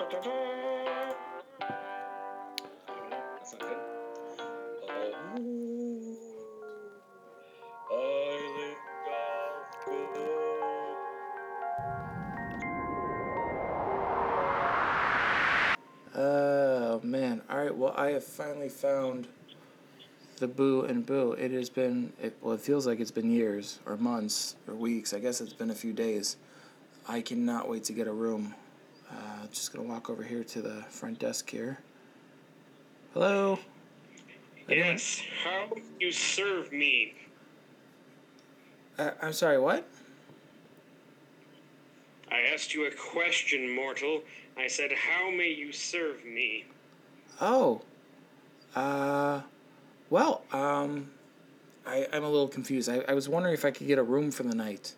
Oh. Oh man! All right. Well, I have finally found the Boo and Boo. It has been it, well. It feels like it's been years or months or weeks. I guess it's been a few days. I cannot wait to get a room. Uh, just gonna walk over here to the front desk here. Hello. Yes, how you serve me. Uh, I'm sorry. What? I asked you a question, mortal. I said, How may you serve me? Oh. Uh. Well. Um. I I'm a little confused. I, I was wondering if I could get a room for the night.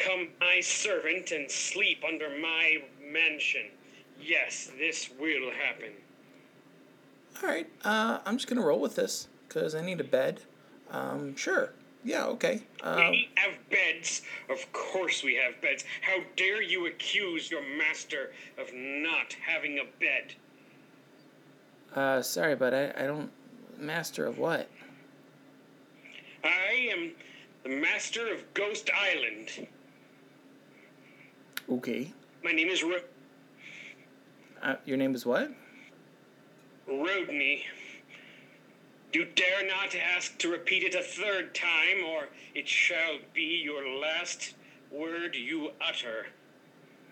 Become my servant and sleep under my mansion. Yes, this will happen. All right. Uh, I'm just gonna roll with this because I need a bed. Um, sure. Yeah. Okay. Um, we have beds. Of course we have beds. How dare you accuse your master of not having a bed? uh, sorry, but I, I don't. Master of what? I am the master of Ghost Island. Okay. My name is Ro- Uh, your name is what? Roadnie. You dare not ask to repeat it a third time, or it shall be your last word you utter.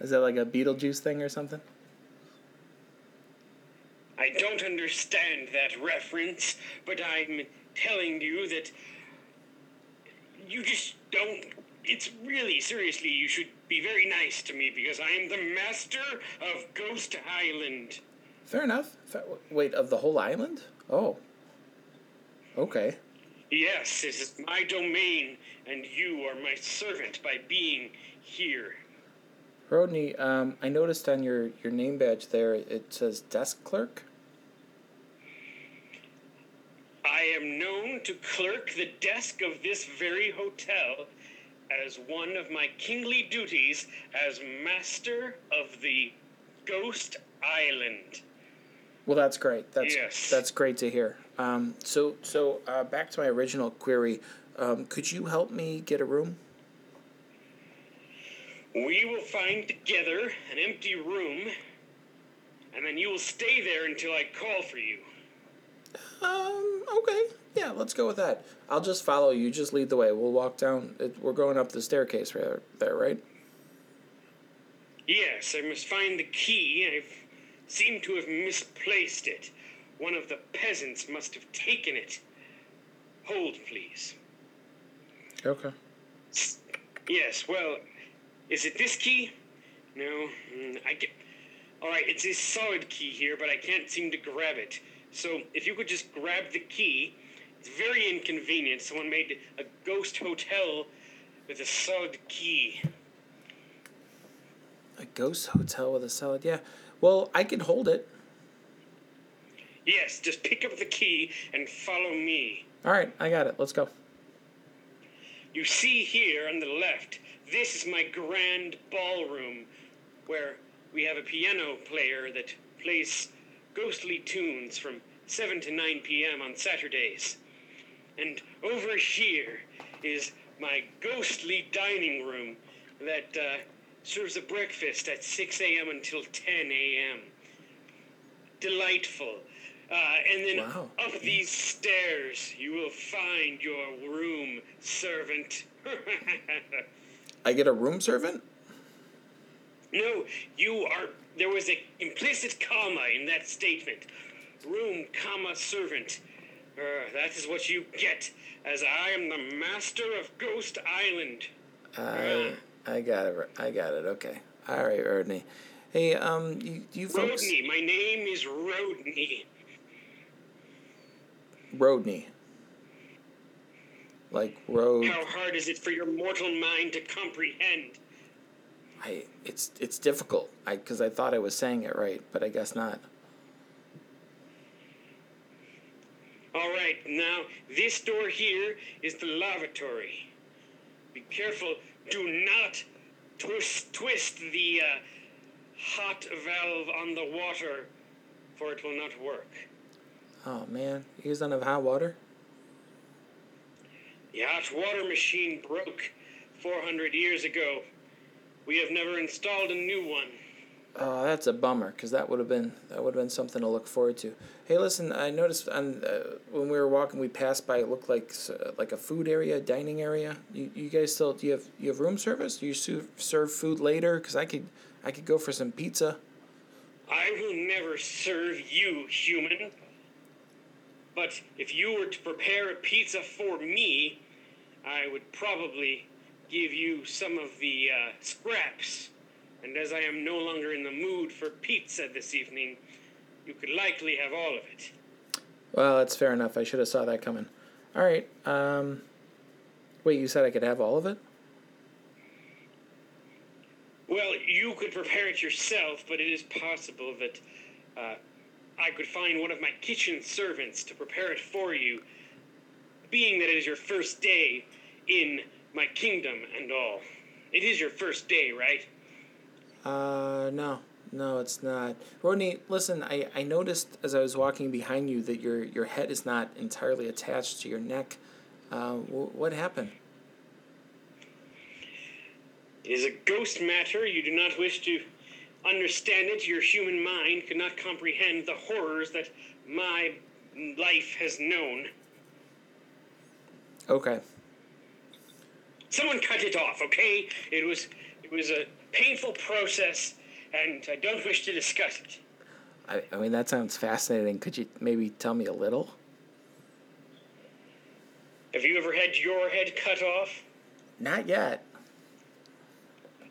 Is that like a Beetlejuice thing or something? I don't understand that reference, but I'm telling you that you just don't. It's really, seriously, you should be very nice to me because I am the master of Ghost Island. Fair enough. Wait, of the whole island? Oh. Okay. Yes, it is my domain, and you are my servant by being here. Rodney, um, I noticed on your, your name badge there it says desk clerk. I am known to clerk the desk of this very hotel as one of my kingly duties as master of the Ghost Island. Well, that's great. That's Yes. that's great to hear. Um, so so uh, back to my original query. Um, could you help me get a room? We will find together an empty room, and then you will stay there until I call for you. Um. Okay. Yeah. Let's go with that. I'll just follow you. Just lead the way. We'll walk down. It, we're going up the staircase right there, right? Yes, I must find the key. I seem to have misplaced it. One of the peasants must have taken it. Hold, please. Okay. Yes, well, is it this key? No, mm, I get. All right, it's a solid key here, but I can't seem to grab it. So if you could just grab the key, it's very inconvenient. Someone made a ghost hotel with a solid key. A ghost hotel with a solid, Yeah. Well, I can hold it. Yes, just pick up the key and follow me. All right. I got it. Let's go. You see here on the left, this is my grand ballroom where we have a piano player that plays ghostly tunes from 7 to 9 p.m. on Saturdays. And over here is my ghostly dining room that uh, serves a breakfast at 6 a.m. until 10 a.m. Delightful. Uh, and then Wow. up these stairs, you will find your room servant. I get a room servant. no, you are. There was a implicit comma in that statement. Room, comma, servant. Uh, that is what you get, as I am the master of Ghost Island. I I got it. I got it. Okay. All right, Rodney. Hey, um, you you folks. Rodney, my name is Roadnie. Rodney. Like road. How hard is it for your mortal mind to comprehend? I it's it's difficult. I because I thought I was saying it right, but I guess not. All right, now this door here is the lavatory. Be careful. Do not twist twist the uh, hot valve on the water, for it will not work. Oh man, you guys don't have hot water? The hot water machine broke 400 years ago. We have never installed a new one. Oh, that's a bummer because that would have been that would have been something to look forward to. Hey, listen, I noticed on uh, when we were walking, we passed by. It looked like uh, like a food area, dining area. You, you guys still do you have you have room service? Do you su- serve food later? Because I could I could go for some pizza. I will never serve you, human. But if you were to prepare a pizza for me, I would probably give you some of the uh, scraps. And as I am no longer in the mood for pizza this evening, you could likely have all of it. Well, that's fair enough. I should have saw that coming. All right. Um, wait, you said I could have all of it? Well, you could prepare it yourself, but it is possible that uh, I could find one of my kitchen servants to prepare it for you, being that it is your first day in my kingdom and all. It is your first day, right? Uh, no. No, it's not. Rodney, listen, I, I noticed as I was walking behind you that your, your head is not entirely attached to your neck. Uh, w- what happened? It is a ghost matter. You do not wish to understand it. Your human mind could not comprehend the horrors that my life has known. Okay. Someone cut it off, okay? It was it was a painful process, and I don't wish to discuss it. I, I mean, that sounds fascinating. Could you maybe tell me a little? Have you ever had your head cut off? Not yet.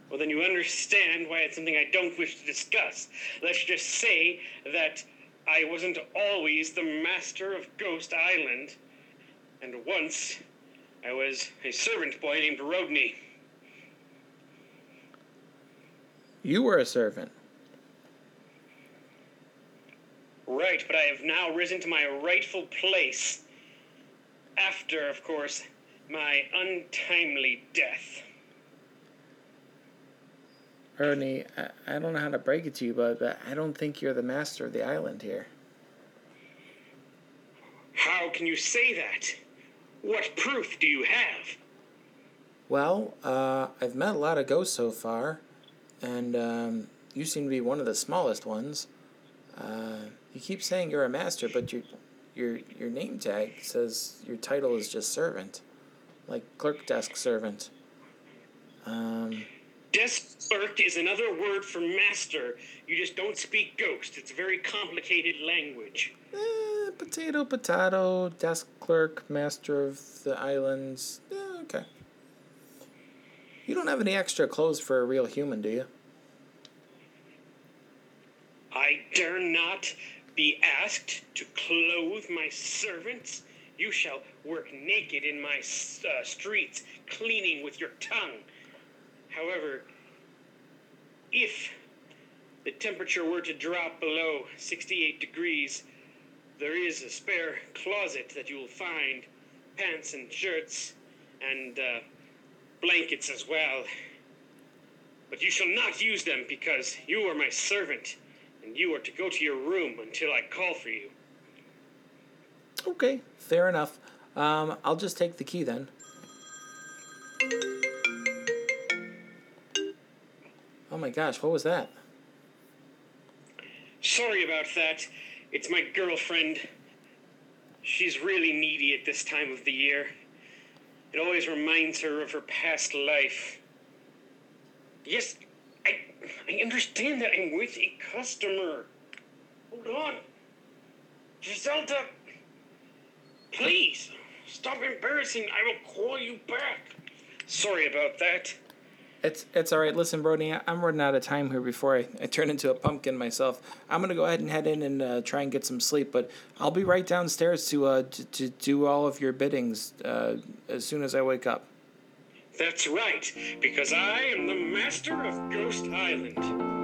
Well, then you understand why it's something I don't wish to discuss. Let's just say that I wasn't always the master of Ghost Island, and once I was a servant boy named Roadnie. You were a servant. Right, but I have now risen to my rightful place. After, of course, my untimely death. Rodney, I, I don't know how to break it to you, but, but I don't think you're the master of the island here. How can you say that? What proof do you have? Well, uh, I've met a lot of ghosts so far, and um, you seem to be one of the smallest ones. Uh, you keep saying you're a master, but your your your name tag says your title is just servant, like clerk desk servant. Um, Desk clerk is another word for master. You just don't speak ghost. It's a very complicated language. eh, potato, potato, desk clerk, master of the islands. Yeah, okay. You don't have any extra clothes for a real human, do you? I dare not be asked to clothe my servants. You shall work naked in my uh, streets, cleaning with your tongue. However, if the temperature were to drop below 68 degrees, there is a spare closet that you will find pants and shirts and uh, blankets as well. But you shall not use them because you are my servant, and you are to go to your room until I call for you. Okay, fair enough. Um, I'll just take the key then. Oh my gosh, what was that? Sorry about that. It's my girlfriend. She's really needy at this time of the year. It always reminds her of her past life. Yes, I, I understand that I'm with a customer. Hold on. Giselda, please, stop embarrassing. I will call you back. Sorry about that. It's it's all right. Listen, Brody, I'm running out of time here before I, I turn into a pumpkin myself. I'm gonna go ahead and head in and uh, try and get some sleep, but I'll be right downstairs to uh to, to do all of your biddings uh, as soon as I wake up. That's right, because I am the master of Ghost Island.